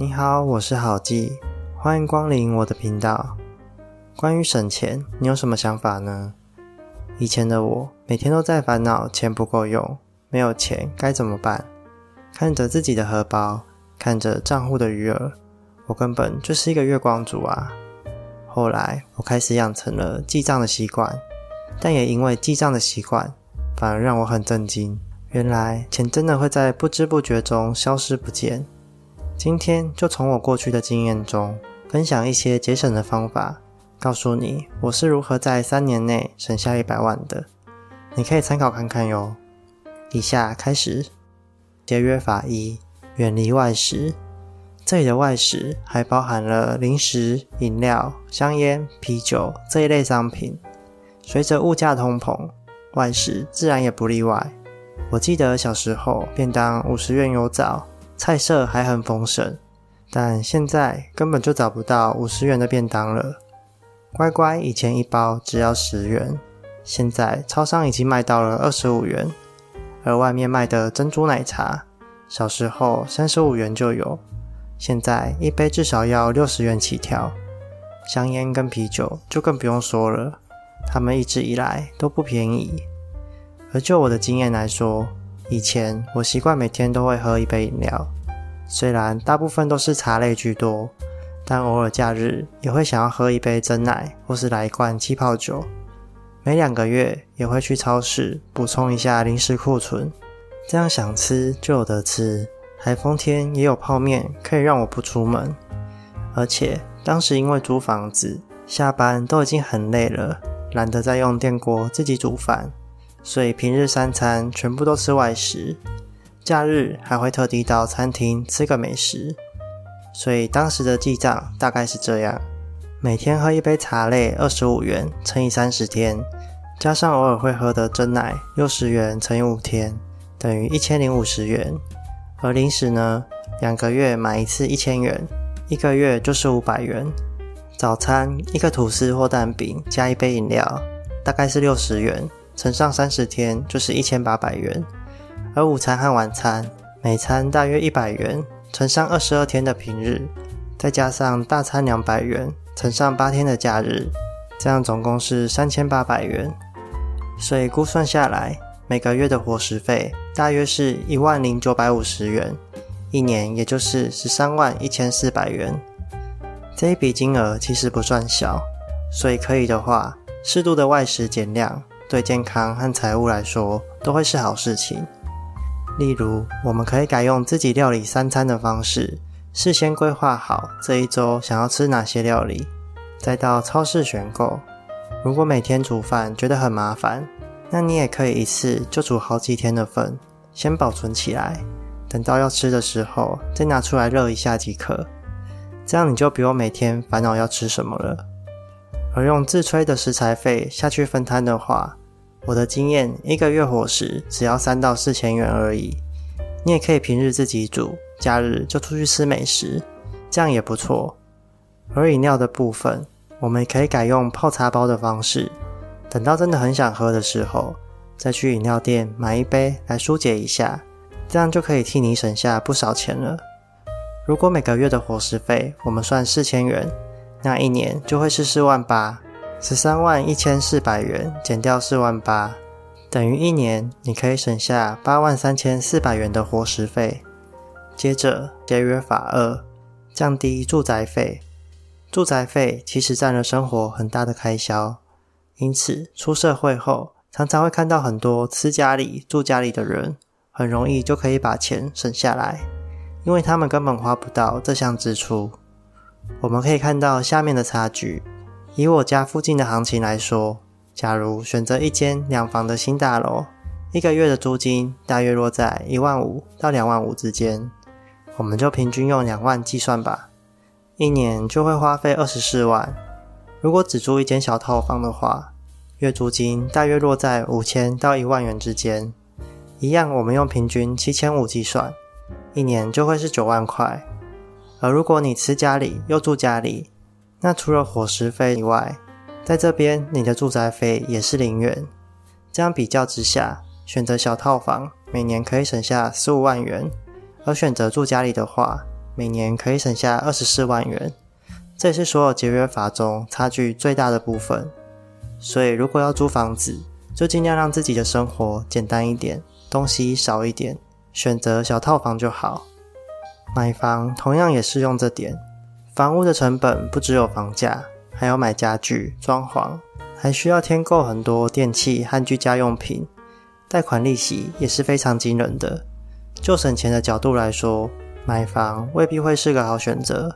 你好，我是好记，欢迎光临我的频道。关于省钱，你有什么想法呢？以前的我每天都在烦恼钱不够用，没有钱该怎么办？看着自己的荷包，看着账户的余额，我根本就是一个月光族啊。后来我开始养成了记账的习惯，但也因为记账的习惯，反而让我很震惊。原来钱真的会在不知不觉中消失不见。今天就从我过去的经验中分享一些节省的方法，告诉你我是如何在三年内省下一百万的，你可以参考看看哟。以下开始，节约法一：远离外食。这里的外食还包含了零食、饮料、香烟、啤酒这一类商品。随着物价通膨，外食自然也不例外。我记得小时候便当五十元有找。菜色还很丰盛，但现在根本就找不到五十元的便当了。乖乖以前一包只要十元，现在超商已经卖到了二十五元。而外面卖的珍珠奶茶，小时候三十五元就有，现在一杯至少要六十元起跳。香烟跟啤酒就更不用说了，他们一直以来都不便宜。而就我的经验来说，以前我习惯每天都会喝一杯饮料，虽然大部分都是茶类居多，但偶尔假日也会想要喝一杯真奶，或是来一罐气泡酒。每两个月也会去超市补充一下零食库存，这样想吃就有得吃。台风天也有泡面可以让我不出门，而且当时因为租房子，下班都已经很累了，懒得再用电锅自己煮饭。所以平日三餐全部都吃外食，假日还会特地到餐厅吃个美食。所以当时的记账大概是这样：每天喝一杯茶类二十五元乘以三十天，加上偶尔会喝的真奶六十元乘以五天，等于一千零五十元。而零食呢，两个月买一次一千元，一个月就是五百元。早餐一个吐司或蛋饼加一杯饮料，大概是六十元。乘上三十天就是一千八百元，而午餐和晚餐每餐大约一百元，乘上二十二天的平日，再加上大餐两百元，乘上八天的假日，这样总共是三千八百元。所以估算下来，每个月的伙食费大约是一万零九百五十元，一年也就是十三万一千四百元。这一笔金额其实不算小，所以可以的话，适度的外食减量。对健康和财务来说都会是好事情。例如，我们可以改用自己料理三餐的方式，事先规划好这一周想要吃哪些料理，再到超市选购。如果每天煮饭觉得很麻烦，那你也可以一次就煮好几天的份，先保存起来，等到要吃的时候再拿出来热一下即可。这样你就不用每天烦恼要吃什么了。而用自吹的食材费下去分摊的话，我的经验，一个月伙食只要三到四千元而已。你也可以平日自己煮，假日就出去吃美食，这样也不错。而饮料的部分，我们可以改用泡茶包的方式，等到真的很想喝的时候，再去饮料店买一杯来疏解一下，这样就可以替你省下不少钱了。如果每个月的伙食费我们算四千元。那一年就会是四万八，十三万一千四百元减掉四万八，等于一年你可以省下八万三千四百元的伙食费。接着节约法二，降低住宅费。住宅费其实占了生活很大的开销，因此出社会后常常会看到很多吃家里住家里的人，很容易就可以把钱省下来，因为他们根本花不到这项支出。我们可以看到下面的差距。以我家附近的行情来说，假如选择一间两房的新大楼，一个月的租金大约落在一万五到两万五之间。我们就平均用两万计算吧，一年就会花费二十四万。如果只租一间小套房的话，月租金大约落在五千到一万元之间。一样，我们用平均七千五计算，一年就会是九万块。而如果你吃家里又住家里，那除了伙食费以外，在这边你的住宅费也是零元。这样比较之下，选择小套房每年可以省下十五万元，而选择住家里的话，每年可以省下二十四万元，这也是所有节约法中差距最大的部分。所以，如果要租房子，就尽量让自己的生活简单一点，东西少一点，选择小套房就好。买房同样也适用这点，房屋的成本不只有房价，还要买家具、装潢，还需要添购很多电器和居家用品，贷款利息也是非常惊人的。就省钱的角度来说，买房未必会是个好选择。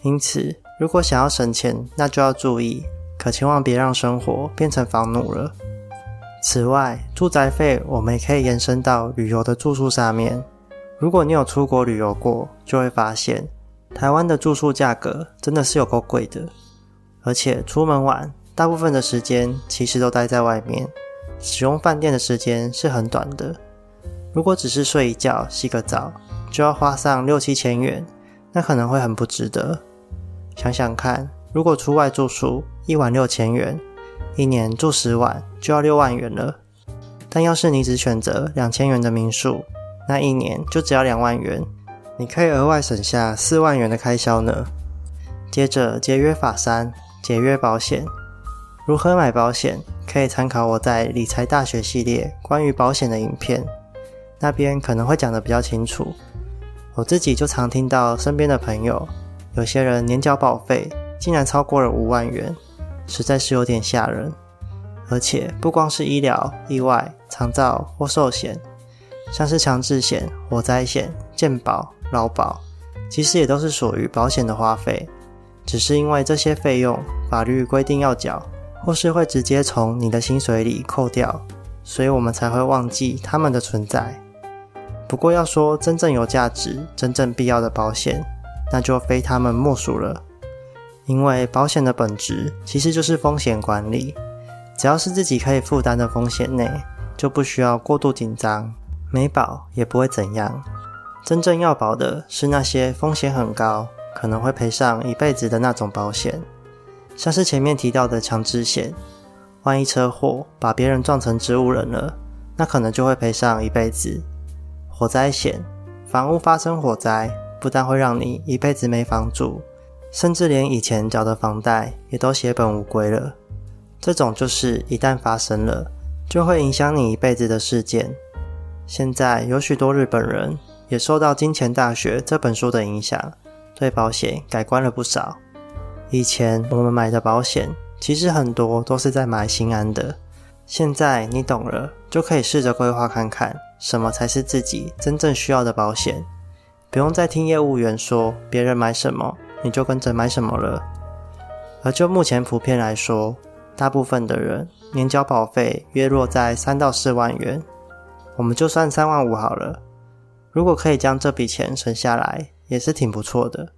因此，如果想要省钱，那就要注意，可千万别让生活变成房奴了。此外，住宅费我们也可以延伸到旅游的住宿上面。如果你有出国旅游过，就会发现台湾的住宿价格真的是有够贵的，而且出门玩，大部分的时间其实都待在外面，使用饭店的时间是很短的。如果只是睡一觉、洗个澡，就要花上六七千元，那可能会很不值得。想想看，如果出外住宿，一晚六千元，一年住十晚就要六万元了。但要是你只选择两千元的民宿，那一年就只要两万元，你可以额外省下四万元的开销呢。接着，节约法三：节约保险。如何买保险？可以参考我在理财大学系列关于保险的影片。那边可能会讲的比较清楚。我自己就常听到身边的朋友，有些人年缴保费竟然超过了五万元，实在是有点吓人。而且不光是医疗、意外、长照或寿险，像是强制险、火灾险、健保、劳保，其实也都是属于保险的花费，只是因为这些费用法律规定要缴，或是会直接从你的薪水里扣掉，所以我们才会忘记他们的存在。不过要说真正有价值、真正必要的保险，那就非他们莫属了。因为保险的本质其实就是风险管理，只要是自己可以负担的风险内，就不需要过度紧张，没保也不会怎样。真正要保的是那些风险很高，可能会赔上一辈子的那种保险，像是前面提到的强制险，万一车祸把别人撞成植物人了，那可能就会赔上一辈子。火灾险，房屋发生火灾，不但会让你一辈子没房住，甚至连以前缴的房贷也都血本无归了。这种就是一旦发生了，就会影响你一辈子的事件。现在有许多日本人也受到《金钱大学》这本书的影响，对保险改观了不少。以前我们买的保险，其实很多都是在买心安的。现在你懂了，就可以试着规划看看。什么才是自己真正需要的保险？不用再听业务员说别人买什么你就跟着买什么了。而就目前普遍来说，大部分的人年交保费约落在三到四万元，我们就算三万五好了。如果可以将这笔钱省下来，也是挺不错的。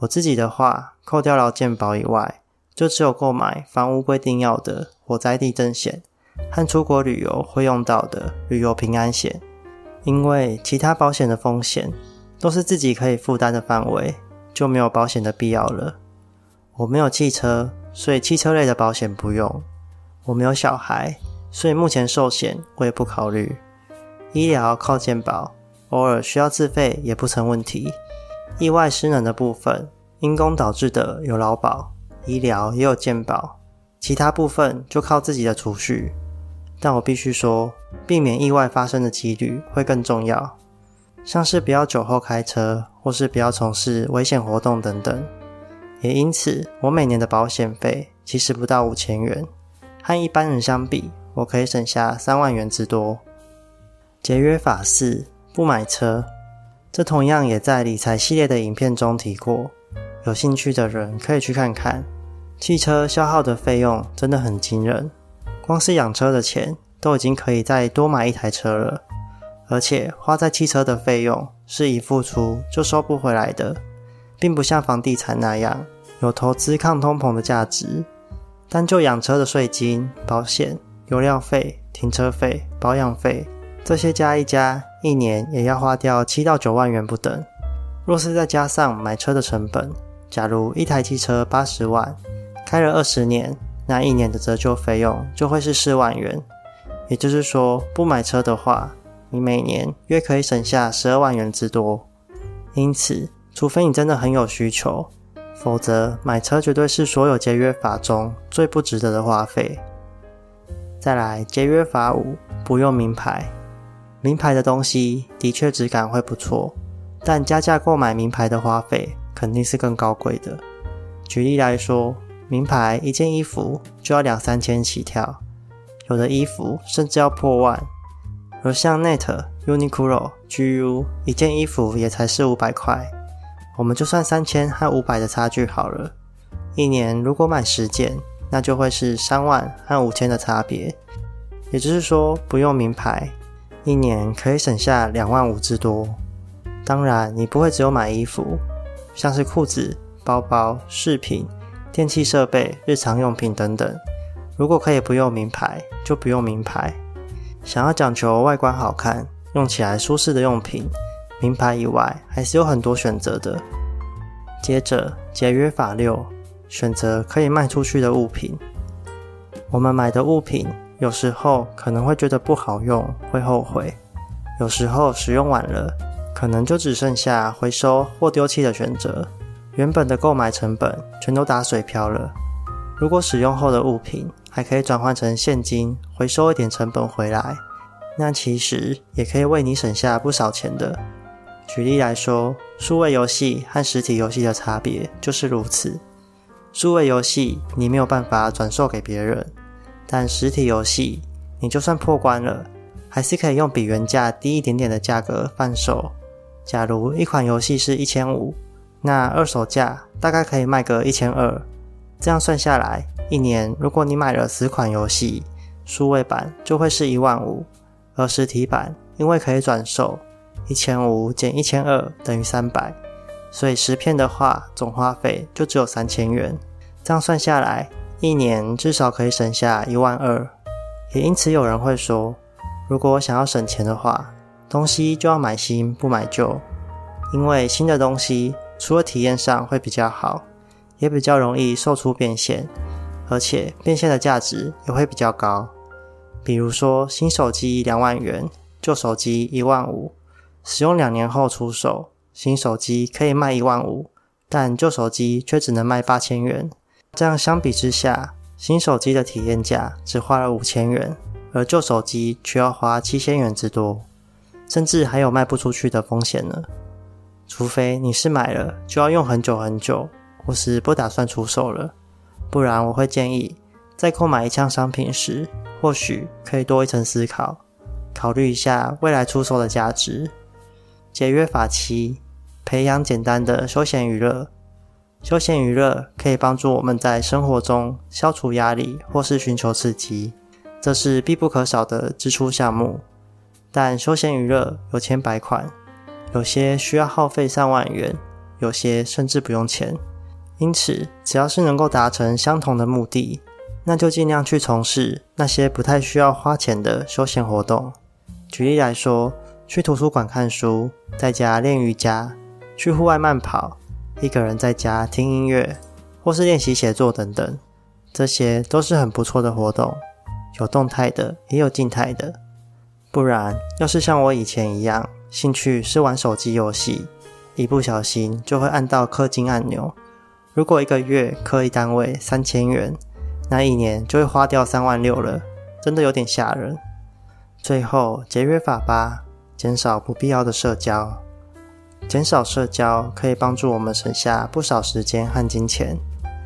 我自己的话，扣掉劳健保以外，就只有购买房屋规定要的火灾地震险。和出国旅游会用到的旅游平安险，因为其他保险的风险都是自己可以负担的范围，就没有保险的必要了。我没有汽车，所以汽车类的保险不用。我没有小孩，所以目前寿险我也不考虑。医疗靠健保，偶尔需要自费也不成问题。意外失能的部分，因公导致的有劳保，医疗也有健保，其他部分就靠自己的储蓄。但我必须说，避免意外发生的几率会更重要，像是不要酒后开车，或是不要从事危险活动等等。也因此，我每年的保险费其实不到五千元，和一般人相比，我可以省下三万元之多。节约法四：不买车。这同样也在理财系列的影片中提过，有兴趣的人可以去看看。汽车消耗的费用真的很惊人。光是养车的钱都已经可以再多买一台车了，而且花在汽车的费用是一付出就收不回来的，并不像房地产那样有投资抗通膨的价值。单就养车的税金、保险、油料费、停车费、保养费这些加一加，一年也要花掉七到九万元不等。若是再加上买车的成本，假如一台汽车八十万，开了二十年。那一年的折旧费用就会是四万元，也就是说，不买车的话，你每年约可以省下十二万元之多。因此，除非你真的很有需求，否则买车绝对是所有节约法中最不值得的花费。再来，节约法五，不用名牌。名牌的东西的确质感会不错，但加价购买名牌的花费肯定是更高贵的。举例来说，名牌一件衣服就要两三千起跳，有的衣服甚至要破万。而像 Net、Uniqlo、GU 一件衣服也才四五百块。我们就算三千和五百的差距好了。一年如果买十件，那就会是三万和五千的差别。也就是说，不用名牌，一年可以省下两万五之多。当然，你不会只有买衣服，像是裤子、包包、饰品、电器设备、日常用品等等。如果可以不用名牌，就不用名牌。想要讲求外观好看、用起来舒适的用品。名牌以外，还是有很多选择的。接着，节约法六，选择可以卖出去的物品。我们买的物品，有时候可能会觉得不好用，会后悔；有时候使用完了，可能就只剩下回收或丢弃的选择。原本的购买成本全都打水漂了。如果使用后的物品还可以转换成现金，回收一点成本回来，那其实也可以为你省下不少钱的。举例来说，数位游戏和实体游戏的差别就是如此。数位游戏你没有办法转售给别人，但实体游戏你就算破关了，还是可以用比原价低一点点的价格贩售。假如一款游戏是一千五，那二手价大概可以卖个一千二。这样算下来，一年如果你买了十款游戏，数位版就会是一万五，而实体版因为可以转售。一千五减一千二等于三百，所以十片的话，总花费就只有三千元。这样算下来，一年至少可以省下一万二。也因此有人会说，如果想要省钱的话，东西就要买新不买旧，因为新的东西除了体验上会比较好，也比较容易售出变现，而且变现的价值也会比较高。比如说新手机两万元，旧手机一万五。使用两年后出手，新手机可以卖一万五，但旧手机却只能卖八千元。这样相比之下，新手机的体验价只花了五千元，而旧手机却要花七千元之多，甚至还有卖不出去的风险呢。除非你是买了就要用很久很久，或是不打算出售了，不然我会建议在购买一项商品时，或许可以多一层思考，考虑一下未来出售的价值。节约法七，培养简单的休闲娱乐。休闲娱乐可以帮助我们在生活中消除压力，或是寻求刺激，这是必不可少的支出项目。但休闲娱乐有千百款，有些需要耗费上万元，有些甚至不用钱。因此，只要是能够达成相同的目的，那就尽量去从事那些不太需要花钱的休闲活动。举例来说，去图书馆看书，在家练瑜伽，去户外慢跑，一个人在家听音乐，或是练习写作等等，这些都是很不错的活动，有动态的，也有静态的。不然，要是像我以前一样，兴趣是玩手机游戏，一不小心就会按到氪金按钮。如果一个月氪一单位三千元，那一年就会花掉三万六了，真的有点吓人。最后，节约法吧。减少不必要的社交，减少社交可以帮助我们省下不少时间和金钱。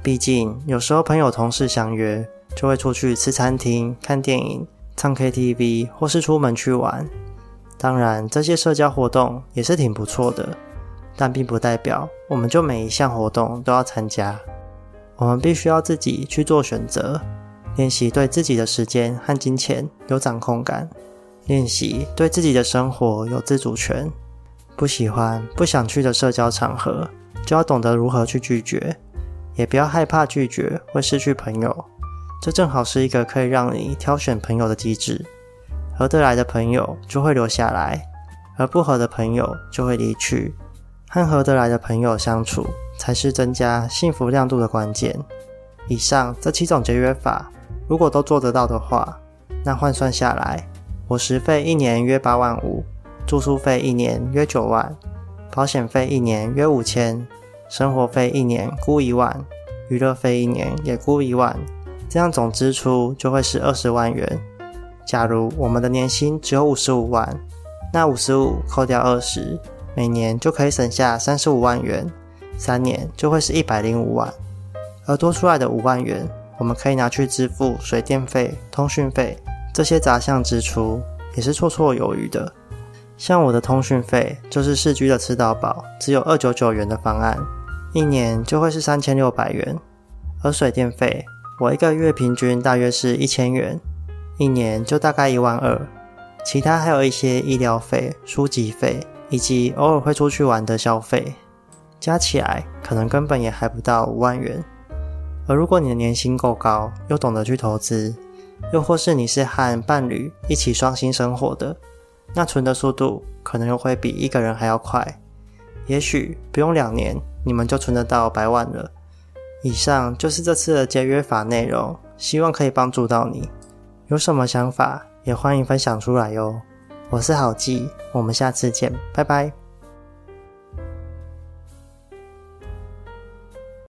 毕竟，有时候朋友同事相约，就会出去吃餐厅、看电影、唱 KTV，或是出门去玩。当然，这些社交活动也是挺不错的，但并不代表我们就每一项活动都要参加。我们必须要自己去做选择，练习对自己的时间和金钱有掌控感。练习对自己的生活有自主权，不喜欢、不想去的社交场合，就要懂得如何去拒绝，也不要害怕拒绝会失去朋友。这正好是一个可以让你挑选朋友的机制，合得来的朋友就会留下来，而不合的朋友就会离去。和合得来的朋友相处，才是增加幸福亮度的关键。以上这七种节约法，如果都做得到的话，那换算下来。伙食费一年约八万五，住宿费一年约九万，保险费一年约五千，生活费一年估一万，娱乐费一年也估一万，这样总支出就会是二十万元。假如我们的年薪只有五十五万，那五十五扣掉二十，每年就可以省下三十五万元，三年就会是一百零五万。而多出来的五万元，我们可以拿去支付水电费、通讯费这些杂项支出，也是绰绰有余的。像我的通讯费就是市居的吃到饱，只有二九九元的方案，一年就会是三千六百元。而水电费，我一个月平均大约是一千元。一年就大概一万二，其他还有一些医疗费、书籍费，以及偶尔会出去玩的消费，加起来可能根本也还不到五万元。而如果你的年薪够高，又懂得去投资，又或是你是和伴侣一起双薪生活的，那存的速度可能又会比一个人还要快。也许不用两年，你们就存得到百万了。以上就是这次的节约法内容，希望可以帮助到你。有什么想法也欢迎分享出来哟。我是好记，我们下次见，拜拜。